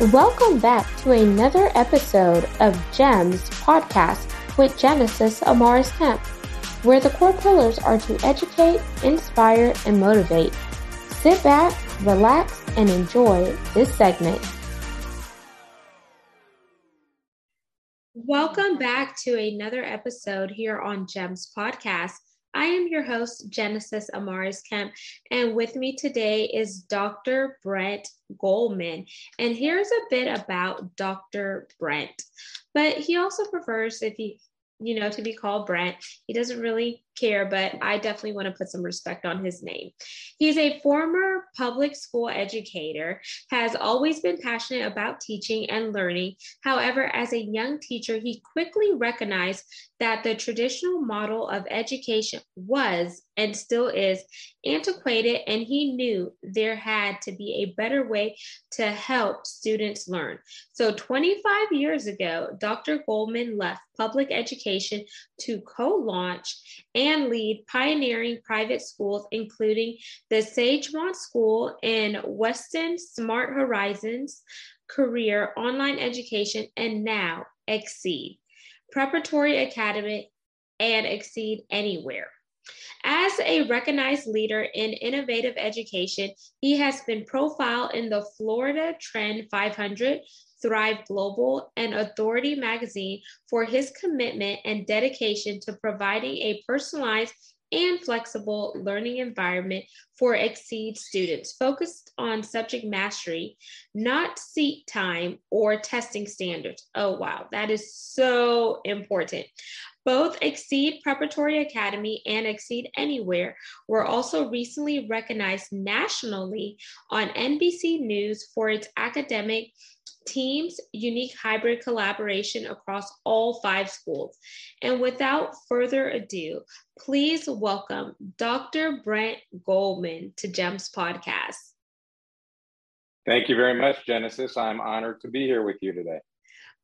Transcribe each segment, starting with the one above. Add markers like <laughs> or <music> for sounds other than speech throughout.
Welcome back to another episode of GEMS podcast with Genesis Amaris Kemp, where the core pillars are to educate, inspire, and motivate. Sit back, relax, and enjoy this segment. Welcome back to another episode here on GEMS podcast. I am your host, Genesis Amaris Kemp, and with me today is Dr. Brent Goldman. And here's a bit about Dr. Brent. But he also prefers if he you know, to be called Brent. He doesn't really care, but I definitely want to put some respect on his name. He's a former public school educator, has always been passionate about teaching and learning. However, as a young teacher, he quickly recognized that the traditional model of education was and still is antiquated, and he knew there had to be a better way to help students learn. So, 25 years ago, Dr. Goldman left public education to co launch and lead pioneering private schools, including the Sagemont School in Weston Smart Horizons, Career Online Education, and now Exceed, Preparatory Academy, and Exceed Anywhere. As a recognized leader in innovative education, he has been profiled in the Florida Trend 500, Thrive Global, and Authority magazine for his commitment and dedication to providing a personalized and flexible learning environment for Exceed students focused on subject mastery, not seat time or testing standards. Oh, wow, that is so important. Both Exceed Preparatory Academy and Exceed Anywhere were also recently recognized nationally on NBC News for its academic teams unique hybrid collaboration across all five schools. And without further ado, please welcome Dr. Brent Goldman to GEMS Podcast. Thank you very much, Genesis. I'm honored to be here with you today.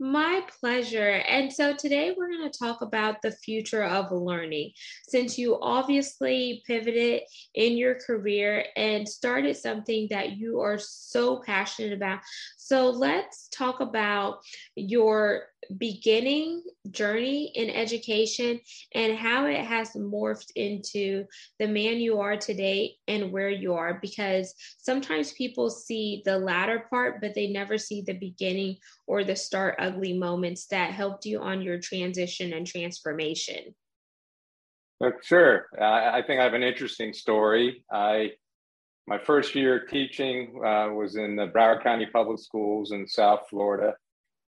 My pleasure. And so today we're going to talk about the future of learning. Since you obviously pivoted in your career and started something that you are so passionate about. So let's talk about your beginning journey in education and how it has morphed into the man you are today and where you are because sometimes people see the latter part but they never see the beginning or the start ugly moments that helped you on your transition and transformation. Uh, sure. I think i have an interesting story. I my first year teaching uh, was in the broward county public schools in south florida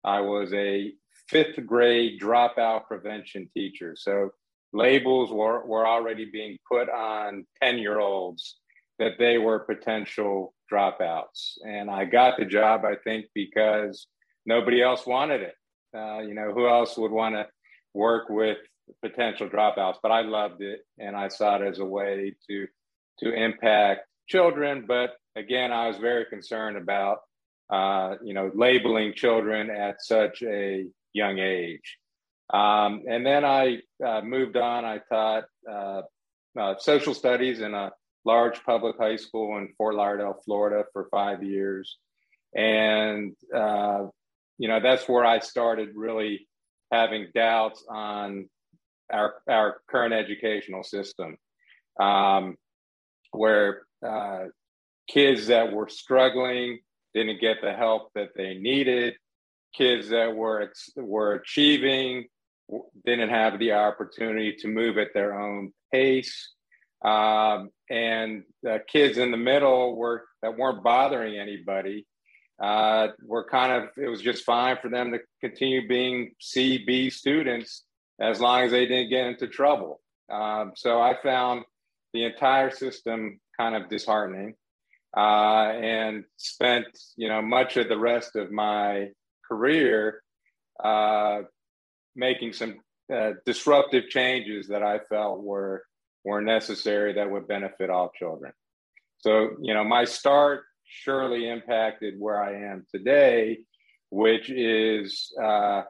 I was a fifth grade dropout prevention teacher. So labels were, were already being put on 10 year olds that they were potential dropouts. And I got the job, I think, because nobody else wanted it. Uh, you know, who else would want to work with potential dropouts? But I loved it, and I saw it as a way to to impact children. But again, I was very concerned about uh, you know labeling children at such a young age. Um, and then I uh, moved on. I taught uh, uh, social studies in a large public high school in Fort Lauderdale, Florida, for five years. And, uh, you know, that's where I started really having doubts on our, our current educational system, um, where uh, kids that were struggling didn't get the help that they needed kids that were were achieving didn't have the opportunity to move at their own pace um, and the kids in the middle were that weren't bothering anybody uh, were kind of it was just fine for them to continue being C B students as long as they didn't get into trouble. Um, so I found the entire system kind of disheartening, uh, and spent you know much of the rest of my career uh, making some uh, disruptive changes that I felt were were necessary that would benefit all children. So, you know, my start surely impacted where I am today, which is, uh,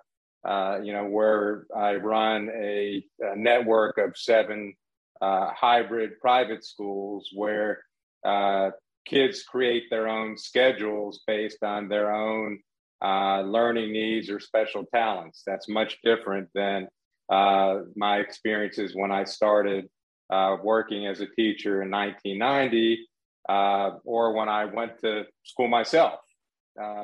uh, you know, where I run a, a network of seven uh, hybrid private schools where uh, kids create their own schedules based on their own uh, learning needs or special talents. That's much different than uh, my experiences when I started uh, working as a teacher in 1990 uh, or when I went to school myself.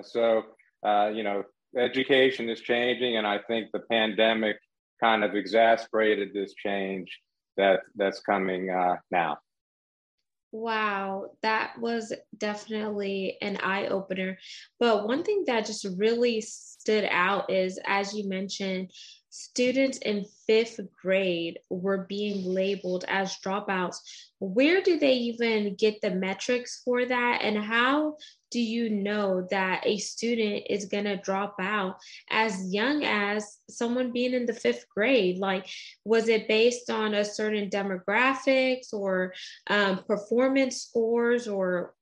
So, you know, education is changing, and I think the pandemic kind of exasperated this change that that's coming uh, now. Wow, that was definitely an eye opener. But one thing that just really stood out is, as you mentioned, students in fifth grade were being labeled as dropouts. Where do they even get the metrics for that? And how do you know that a student is going to drop out as young as someone being in the fifth grade? Like, was it based on a certain demographics or um, performance scores, or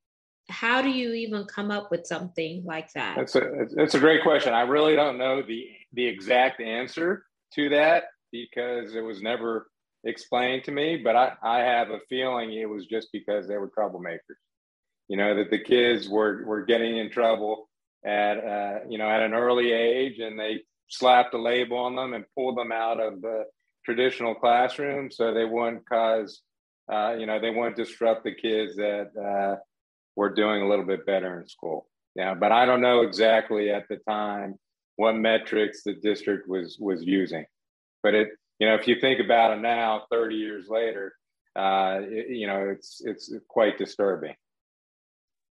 how do you even come up with something like that? That's a that's a great question. I really don't know the the exact answer to that because it was never explained to me, but I, I have a feeling it was just because they were troublemakers. You know, that the kids were were getting in trouble at uh, you know at an early age and they slapped a label on them and pulled them out of the traditional classroom so they wouldn't cause uh, you know they wouldn't disrupt the kids that uh, were doing a little bit better in school. Yeah, but I don't know exactly at the time what metrics the district was was using. But it, you know, if you think about it now, 30 years later, uh, it, you know, it's it's quite disturbing.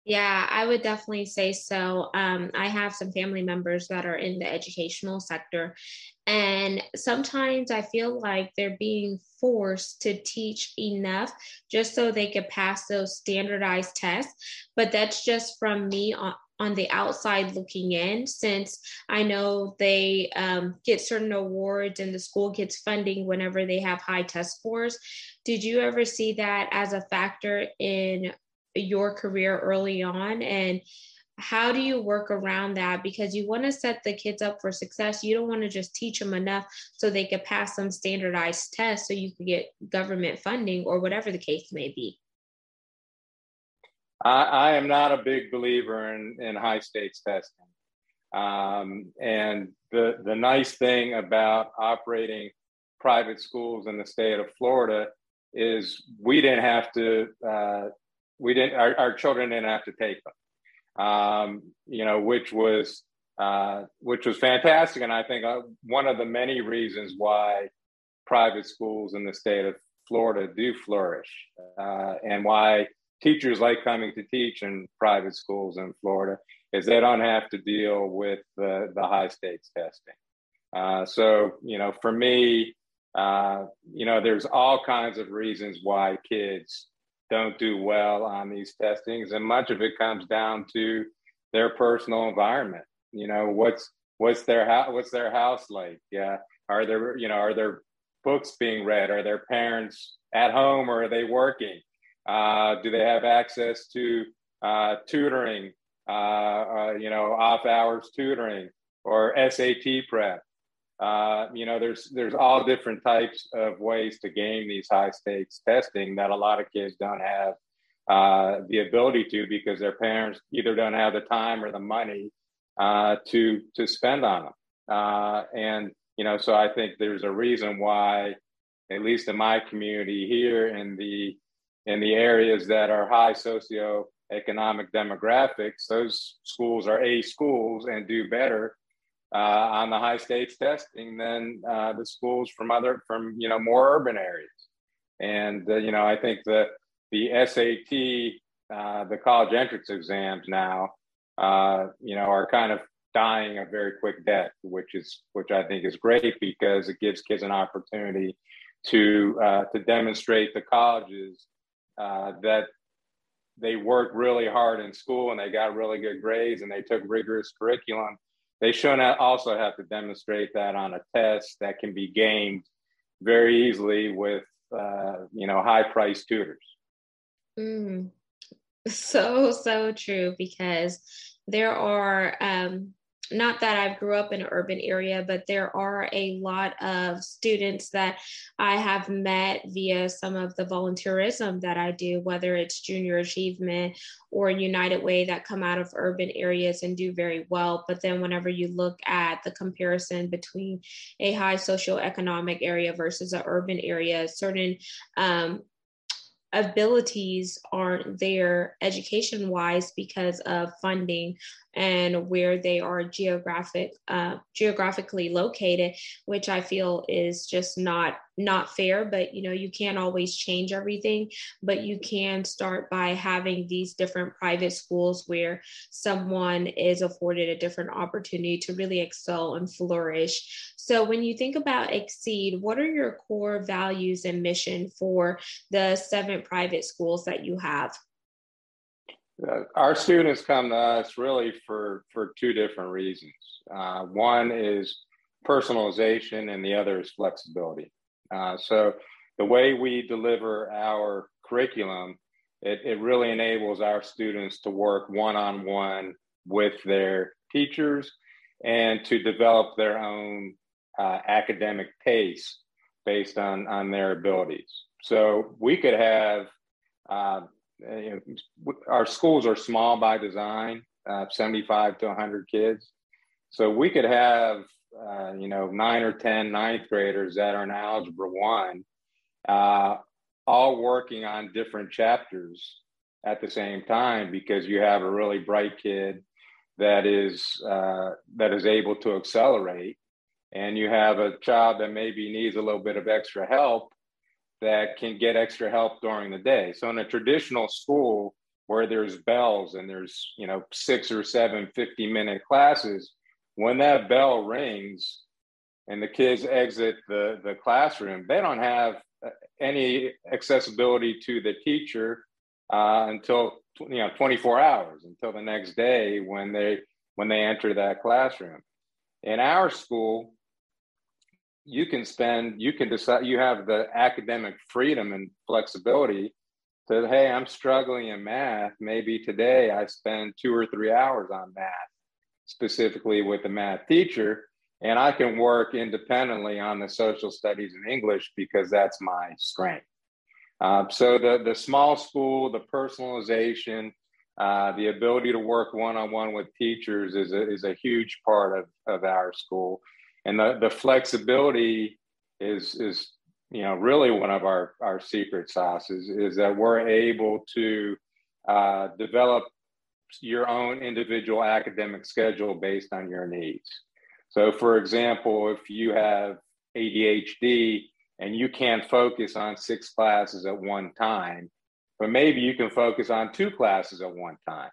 Yeah, I would definitely say so. Um, I have some family members that are in the educational sector, and sometimes I feel like they're being forced to teach enough just so they could pass those standardized tests. But that's just from me on, on the outside looking in since i know they um, get certain awards and the school gets funding whenever they have high test scores did you ever see that as a factor in your career early on and how do you work around that? Because you want to set the kids up for success. You don't want to just teach them enough so they could pass some standardized tests so you could get government funding or whatever the case may be. I, I am not a big believer in, in high stakes testing. Um, and the, the nice thing about operating private schools in the state of Florida is we didn't have to, uh, we didn't, our, our children didn't have to take them, um, you know, which was, uh, which was fantastic. And I think uh, one of the many reasons why private schools in the state of Florida do flourish uh, and why teachers like coming to teach in private schools in Florida is they don't have to deal with the, the high stakes testing. Uh, so, you know, for me, uh, you know, there's all kinds of reasons why kids don't do well on these testings, and much of it comes down to their personal environment. You know, what's what's their house what's their house like? Yeah, are there you know are there books being read? Are their parents at home or are they working? Uh, do they have access to uh, tutoring, uh, uh, you know, off hours tutoring or SAT prep? Uh, you know, there's there's all different types of ways to game these high stakes testing that a lot of kids don't have uh, the ability to because their parents either don't have the time or the money uh, to to spend on them. Uh, and you know, so I think there's a reason why, at least in my community here in the in the areas that are high socioeconomic demographics, those schools are A schools and do better on the high stakes testing than uh, the schools from other from you know more urban areas. And uh, you know, I think the the SAT, uh, the college entrance exams now, uh, you know, are kind of dying a very quick death, which is which I think is great because it gives kids an opportunity to uh, to demonstrate the colleges uh, that they worked really hard in school and they got really good grades and they took rigorous curriculum. They should also have to demonstrate that on a test that can be gamed very easily with, uh, you know, high priced tutors. Mm. So, so true because there are um, not that I've grew up in an urban area, but there are a lot of students that I have met via some of the volunteerism that I do, whether it's junior achievement or United Way that come out of urban areas and do very well. But then whenever you look at the comparison between a high socioeconomic area versus an urban area, certain um, abilities aren't there education wise because of funding and where they are geographic uh, geographically located which i feel is just not not fair. But you know you can't always change everything but you can start by having these different private schools where someone is afforded a different opportunity to really excel and flourish so when you think about exceed what are your core values and mission for the seven private schools that you have uh, our students come to us really for for two different reasons. Uh, one is personalization, and the other is flexibility. Uh, so the way we deliver our curriculum, it, it really enables our students to work one on one with their teachers and to develop their own uh, academic pace based on on their abilities. So we could have uh, you know, our schools are small by design, uh, 75 to 100 kids. So we could have, uh, you know, nine or 10 ninth graders that are in Algebra 1, uh, all working on different chapters at the same time because you have a really bright kid that is uh, that is able to accelerate and you have a child that maybe needs a little bit of extra help that can get extra help during the day. So in a traditional school where there's bells and there's, you know, six or seven 50 minute classes, when that bell rings and the kids exit the, the classroom, they don't have uh, any accessibility to the teacher uh, until you know 24 hours until the next day when they when they enter that classroom. In our school, you can spend you can decide you have the academic freedom and flexibility to hey i'm struggling in math. Maybe today i spend two or three hours on math specifically with the math teacher and i can work independently on the social studies and english because that's my strength. Uh, so the, the small school the personalization uh, the ability to work one-on-one with teachers is a, is a huge part of, of our school and the, the flexibility is is you know really one of our our secret sauces is that we're able to uh, develop your own individual academic schedule based on your needs. So for example if you have adhd and you can't focus on six classes at one time but maybe you can focus on two classes at one time.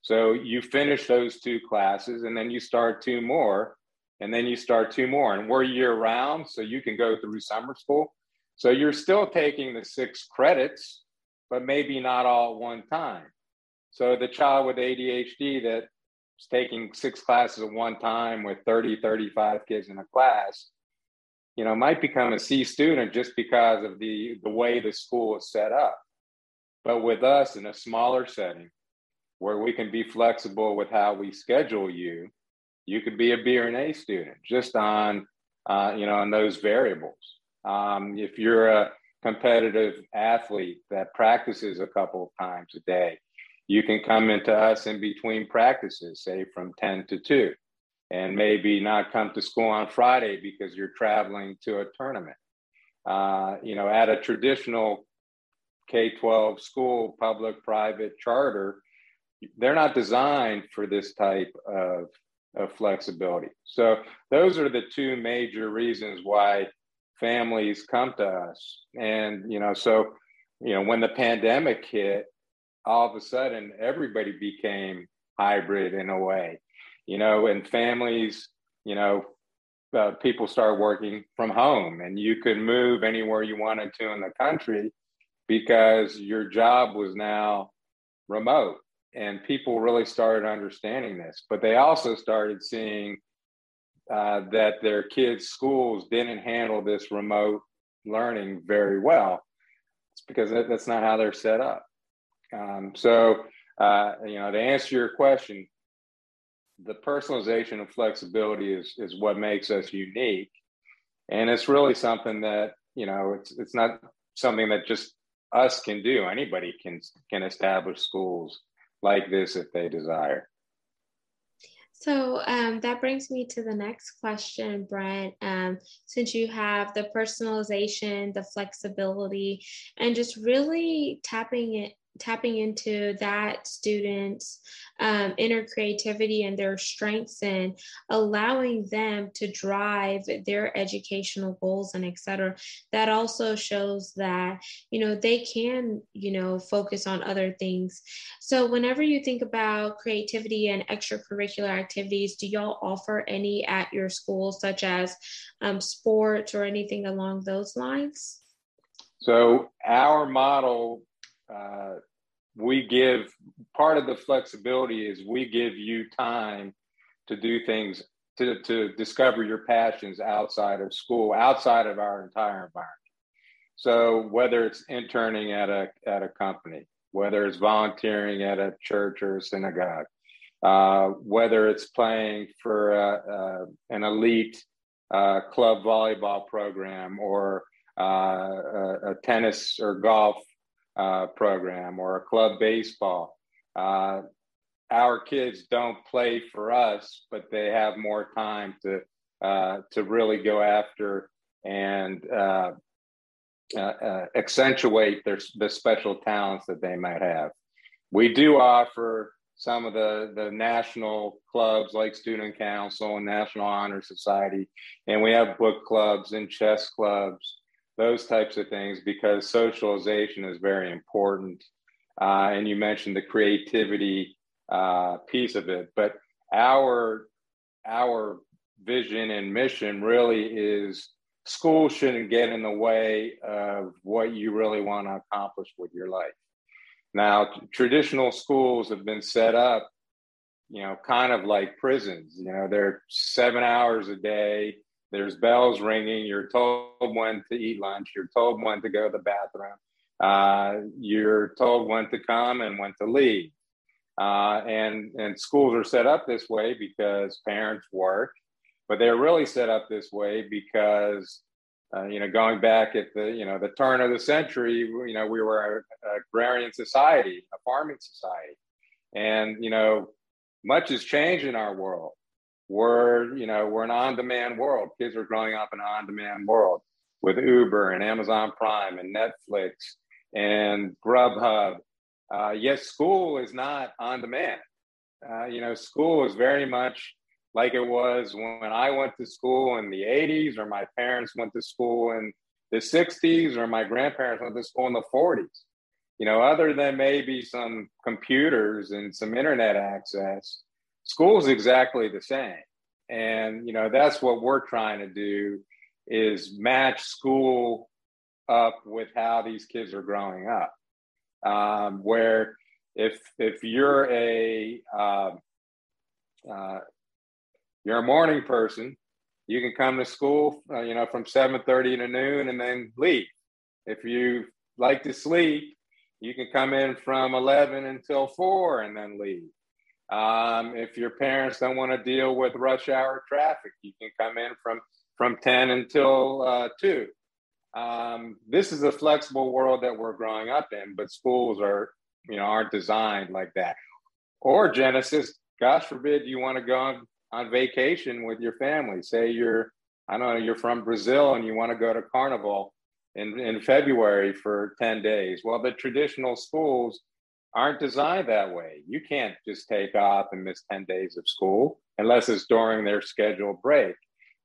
So you finish those two classes and then you start two more and then you start two more and we're year round so you can go through summer school. So you're still taking the six credits but maybe not all at one time. So the child with adhd that's taking six classes at one time with 30 35 kids in a class you know might become a c student just because of the the way the school is set up. But with us in a smaller setting where we can be flexible with how we schedule you you could be a student just on, uh, you know, on those variables. Um, if you're a competitive athlete that practices a couple of times a day, you can come into us in between practices, say from 10 to 2, and maybe not come to school on Friday because you're traveling to a tournament. Uh, you know, at a traditional K 12 school, public, private, charter, they're not designed for this type of of flexibility. So those are the two major reasons why families come to us. And you know, so you know, when the pandemic hit, all of a sudden everybody became hybrid in a way. You know, and families, you know, uh, people start working from home, and you could move anywhere you wanted to in the country because your job was now remote and people really started understanding this but they also started seeing uh, that their kids schools didn't handle this remote learning very well. It's because that's not how they're set up. Um, so uh, you know to answer your question the personalization and flexibility is is what makes us unique, and it's really something that you know it's it's not something that just us can do. Anybody can can establish schools like this if they desire. So um, that brings me to the next question, Brent. Um, since you have the personalization, the flexibility, and just really tapping it tapping into that student's um, inner creativity and their strengths and allowing them to drive their educational goals and etc that also shows that you know they can you know focus on other things. So whenever you think about creativity and extracurricular activities do y'all offer any at your school such as um, sports or anything along those lines? So our model uh, we give part of the flexibility is we give you time to do things to, to discover your passions outside of school, outside of our entire environment. So whether it's interning at a at a company, whether it's volunteering at a church or a synagogue, uh, whether it's playing for a, a, an elite uh, club volleyball program or uh, a, a, tennis or golf uh, program or a club baseball. Uh, our kids don't play for us, but they have more time to uh, to really go after and uh, uh, uh, accentuate their the special talents that they might have. We do offer some of the the national clubs like Student Council and National Honor Society, and we have book clubs and chess clubs those types of things because socialization is very important. Uh, and you mentioned the creativity uh, piece of it, but our our vision and mission really is school shouldn't get in the way of what you really want to accomplish with your life. Now, traditional schools have been set up, you know, kind of like prisons. You know, they're seven hours a day there's bells ringing. You're told when to eat lunch. You're told when to go to the bathroom. Uh, you're told when to come and when to leave. Uh, and and schools are set up this way because parents work, but they're really set up this way because uh, you know going back at the you know the turn of the century, you know we were a, agrarian society, a farming society, and you know much has changed in our world we're you know we're an on-demand world. Kids are growing up in an on-demand world with uber and amazon prime and netflix and grubhub. Uh, yes school is not on demand uh, you know school is very much like it was when i went to school in the 80s or my parents went to school in the 60s or my grandparents went to school in the 40s you know other than maybe some computers and some internet access school is exactly the same. And you know that's what we're trying to do is match school up with how these kids are growing up. Um, where if if you're a uh, uh, you're a morning person you can come to school uh, you know from 7.30 to noon and then leave. If you like to sleep you can come in from 11 until 4 and then leave um, if your parents don't want to deal with rush hour traffic, you can come in from from 10 until uh, 2. Um, this is a flexible world that we're growing up in, but schools are, you know, aren't designed like that. Or Genesis, gosh forbid you want to go on, on vacation with your family. Say you're, I don't know, you're from Brazil and you want to go to Carnival in, in February for 10 days. Well, the traditional schools aren't designed that way. You can't just take off and miss 10 days of school unless it's during their scheduled break.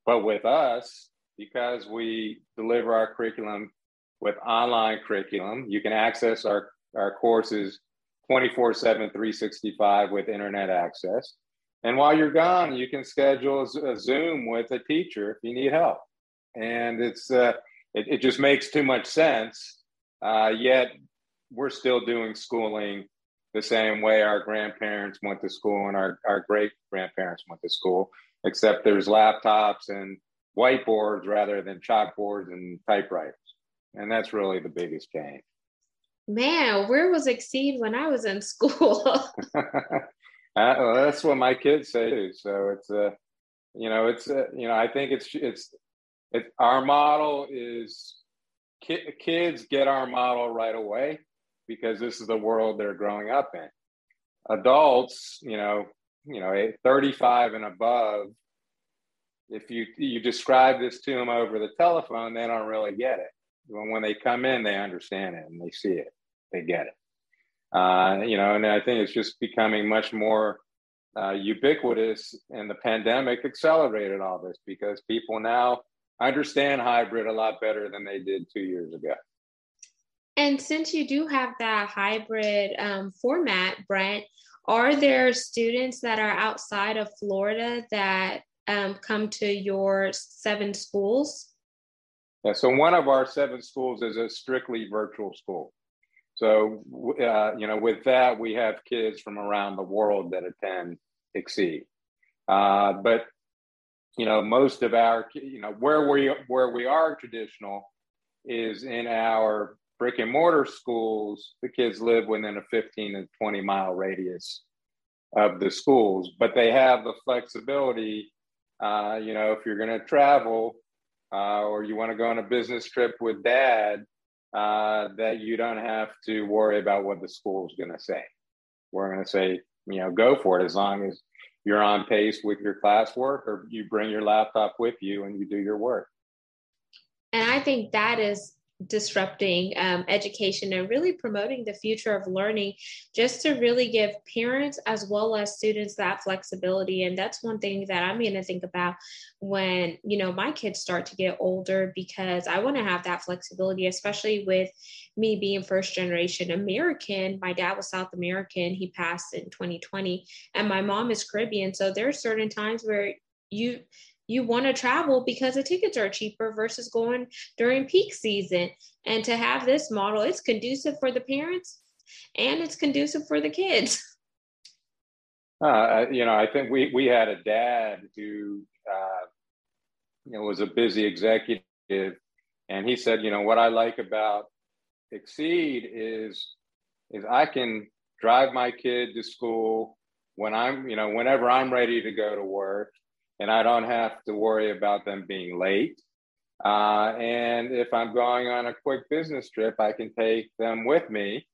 But with us, because we deliver our curriculum with online curriculum, you can access our, our courses 24 7, 365 with internet access. And while you're gone, you can schedule a Zoom with a teacher if you need help. And it's, uh, it, it just makes too much sense. Uh, yet we're still doing schooling the same way our grandparents went to school and our, our great grandparents went to school, except there's laptops and whiteboards rather than chalkboards and typewriters. And that's really the biggest change. Man, where was Exceed when I was in school? <laughs> Uh, that's what my kids say too. So it's a, uh, you know, it's uh, you know, I think it's it's it's our model is ki- kids get our model right away because this is the world they're growing up in. Adults, you know, you know, 35 and above, if you you describe this to them over the telephone, they don't really get it. When when they come in, they understand it and they see it, they get it. Uh, you know, and I think it's just becoming much more uh, ubiquitous, and the pandemic accelerated all this because people now understand hybrid a lot better than they did two years ago. And since you do have that hybrid um, format, Brent, are there students that are outside of Florida that um, come to your seven schools? Yeah, so one of our seven schools is a strictly virtual school. So, uh, you know, with that, we have kids from around the world that attend Exceed. Uh, but, you know, most of our, you know, where we where we are traditional is in our brick and mortar schools. The kids live within a 15 and 20 mile radius of the schools, but they have the flexibility uh, you know, if you're going to travel uh, or you want to go on a business trip with dad, uh, that you don't have to worry about what the school's going to say. We're going to say, you know, go for it as long as you're on pace with your classwork or you bring your laptop with you and you do your work. And I think that is disrupting um, education and really promoting the future of learning just to really give parents as well as students that flexibility. And that's one thing that i'm going to think about when you know my kids start to get older because i want to have that flexibility especially with me being first generation american. My dad was south american he passed in 2020 and my mom is caribbean. So there are certain times where you you want to travel because the tickets are cheaper versus going during peak season. And to have this model, it's conducive for the parents and it's conducive for the kids. <laughs> Uh, you know, I think we we had a dad who uh, you know was a busy executive, and he said, you know, what I like about Exceed is is I can drive my kid to school when I'm, you know, whenever I'm ready to go to work and I don't have to worry about them being late. Uh, and if I'm going on a quick business trip, I can take them with me.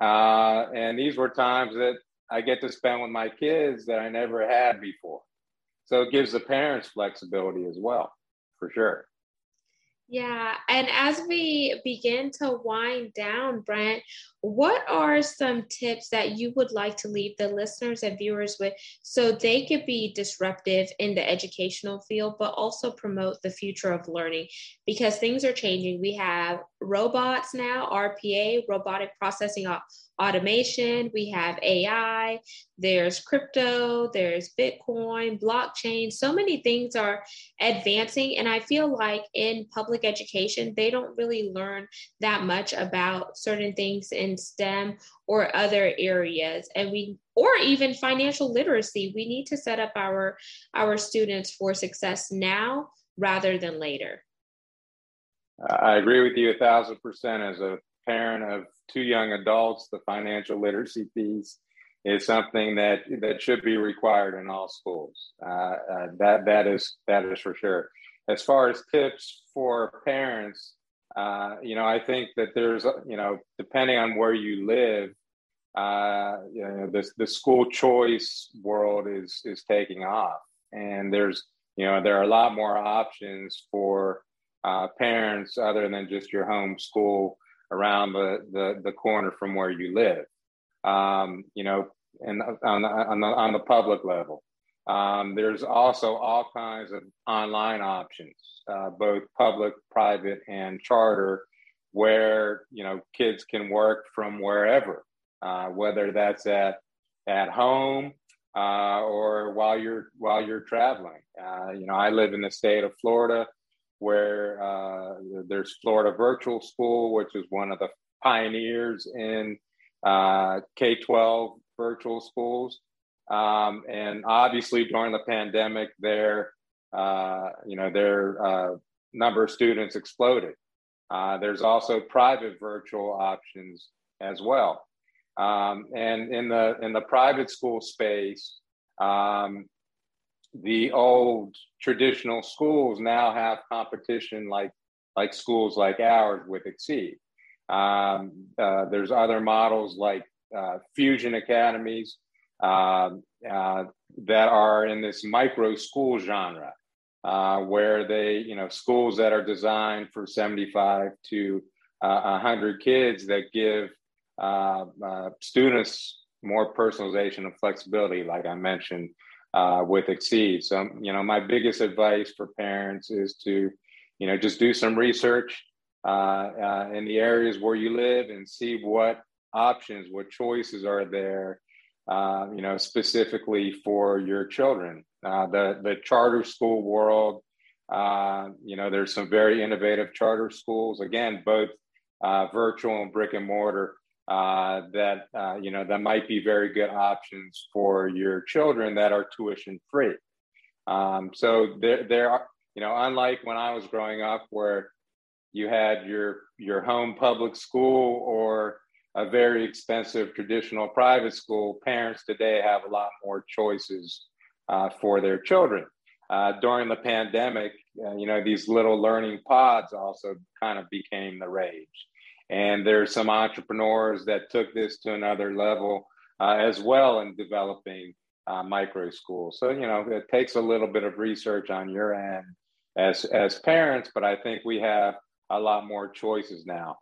Uh, and these were times that I get to spend with my kids that I never had before. So it gives the parents flexibility as well, for sure. Yeah. And as we begin to wind down, Brent, what are some tips that you would like to leave the listeners and viewers with so they could be disruptive in the educational field, but also promote the future of learning? Because things are changing. We have robots now, RPA, robotic processing automation, we have AI, there's crypto, there's Bitcoin, blockchain. So many things are advancing. And I feel like in public education, they don't really learn that much about certain things in STEM or other areas. And we or even financial literacy. We need to set up our our students for success now rather than later. I agree with you a thousand percent as a parent of two young adults, the financial literacy piece is something that that should be required in all schools. Uh, uh, that that is that is for sure. As far as tips for parents, uh, you know, I think that there's you know, depending on where you live, uh, you know, the the school choice world is is taking off, and there's you know there are a lot more options for uh, parents other than just your home school around the, the, the corner from where you live, um, you know, and on the, on the, on the public level. Um, there's also all kinds of online options, uh, both public, private, and charter, where you know kids can work from wherever, uh, whether that's at at home uh, or while you're while you're traveling. Uh, you know, I live in the state of Florida where uh, there's Florida Virtual School, which is one of the pioneers in uh, K 12 virtual schools. Um, and obviously, during the pandemic, their uh, you know their uh, number of students exploded. Uh, there's also private virtual options as well. Um, and in the in the private school space, um, the old traditional schools now have competition like like schools like ours with Exceed. Um, uh, there's other models like uh, fusion academies uh, uh that are in this micro school genre, uh, where they, you know, schools that are designed for 75 to 100 uh, kids that give students more personalization and flexibility, like I mentioned with Exceed. So, you know, my biggest advice for parents is to, you know, just do some research uh, uh, in the areas where you live and see what options, what choices are there, uh, you know, specifically for your children. Uh, the the charter school world, uh, you know, there's some very innovative charter schools. Again, both uh, virtual and brick and mortar. that you know that might be very good options for your children that are tuition free. Um, so there, there are you know, unlike when I was growing up, where you had your your home public school or a very expensive traditional private school, parents today have a lot more choices uh, for their children. Uh, during the pandemic, uh, you know, these little learning pods also kind of became the rage. And there's some entrepreneurs that took this to another level uh, as well in developing uh, micro schools. So, you know, it takes a little bit of research on your end as, as parents, but I think we have a lot more choices now.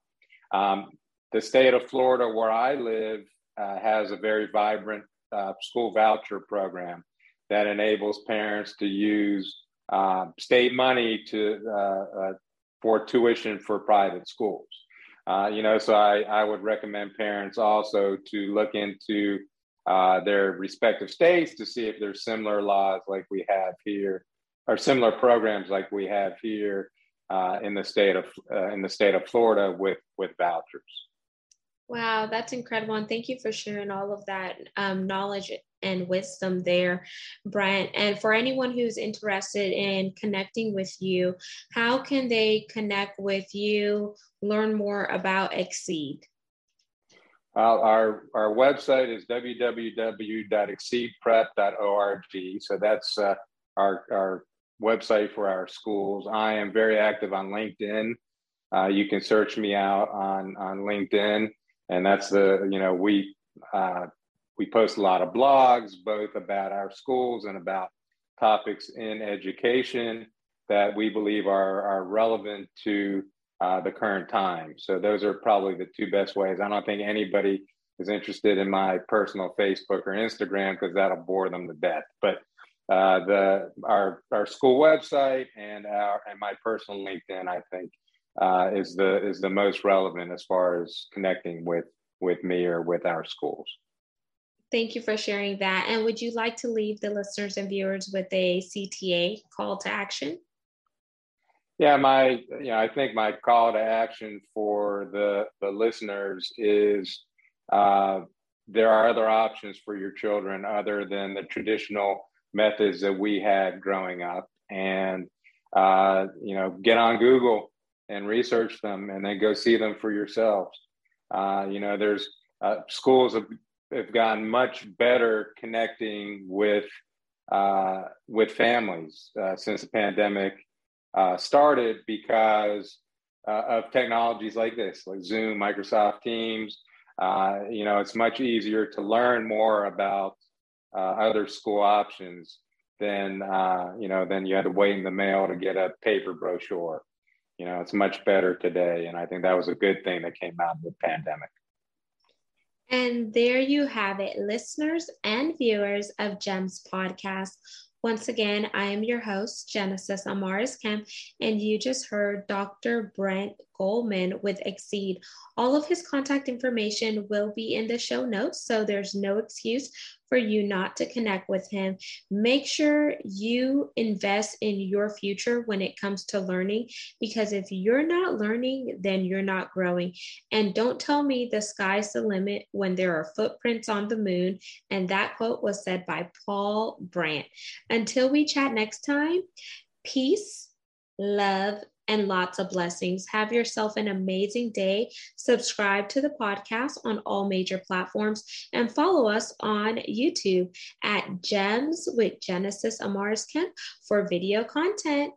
Um, the state of Florida, where I live, uh, has a very vibrant uh, school voucher program that enables parents to use uh, state money to uh, uh, for tuition for private schools. Uh, you know, so I, I would recommend parents also to look into their respective states to see if there's similar laws like we have here, or similar programs like we have here in the state of in the state of Florida with with vouchers. Wow, that's incredible, and thank you for sharing all of that um, knowledge and wisdom there, Brent. And for anyone who's interested in connecting with you, how can they connect with you, learn more about Exceed? Uh, our our website is www.exceedprep.org. So that's uh, our our website for our schools. I am very active on LinkedIn. Uh, you can search me out on on LinkedIn, and that's the you know we uh, we post a lot of blogs both about our schools and about topics in education that we believe are are relevant to uh, the current time. So those are probably the two best ways. I don't think anybody is interested in my personal Facebook or Instagram because that'll bore them to death. But uh, the our our school website and our and my personal LinkedIn, I think, uh, is the is the most relevant as far as connecting with with me or with our schools. Thank you for sharing that. And would you like to leave the listeners and viewers with a CTA call to action? Yeah, my you know, I think my call to action for the the listeners is uh, there are other options for your children other than the traditional methods that we had growing up and uh, you know get on google and research them and then go see them for yourselves uh, you know there's uh, schools have, have gotten much better connecting with uh, with families uh, since the pandemic uh, started because of technologies like this like zoom microsoft teams you know it's much easier to learn more about uh, other school options than uh, you know than you had to wait in the mail to get a paper brochure. You know, it's much better today, and I think that was a good thing that came out of the pandemic. And there you have it, listeners and viewers of GEMS podcast. Once again, I am your host, Genesis Amaris Kemp, and you just heard Dr. Brent Goldman with Exceed. All of his contact information will be in the show notes, so there's no excuse for you not to connect with him. Make sure you invest in your future when it comes to learning, because if you're not learning, then you're not growing. And don't tell me the sky's the limit when there are footprints on the moon. And that quote was said by Paul Brandt. Until we chat next time, peace, love, and lots of blessings. Have yourself an amazing day. Subscribe to the podcast on all major platforms and follow us on YouTube at Gems with Genesis Amaris Kemp for video content.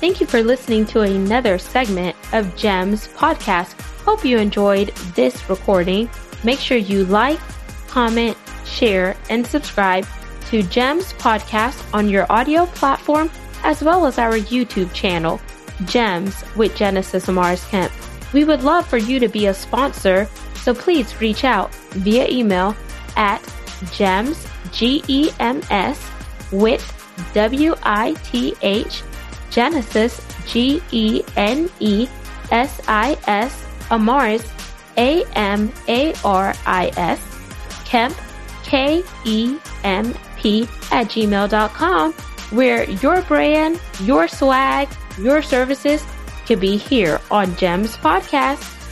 Thank you for listening to another segment of Gems podcast. Hope you enjoyed this recording. Make sure you like, comment, share, and subscribe to Gems podcast on your audio platform as well as our YouTube channel, Gems with Genesis Amaris Kemp. We would love for you to be a sponsor, so please reach out via email at gems, G-E-M-S, with W-I-T-H, Genesis, G-E-N-E-S-I-S, Amaris, A-M-A-R-I-S, Kemp, K-E-M-P at gmail.com where your brand, your swag, your services could be here on GEMS Podcast.